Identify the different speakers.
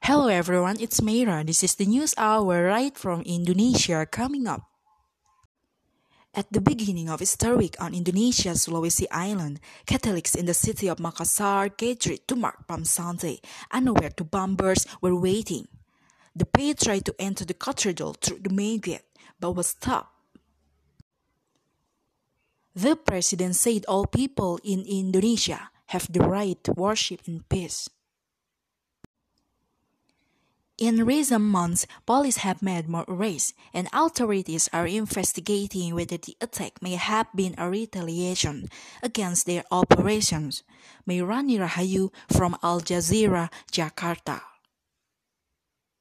Speaker 1: Hello everyone, it's Meira. This is the news hour right from Indonesia coming up. At the beginning of Easter week on Indonesia's Sulawesi Island, Catholics in the city of Makassar gathered to mark Palm Sunday, unaware the bombers were waiting. The pair tried to enter the cathedral through the main gate, but was stopped. The president said all people in Indonesia have the right to worship in peace. In recent months, police have made more arrests, and authorities are investigating whether the attack may have been a retaliation against their operations. Meirani Rahayu from Al Jazeera, Jakarta.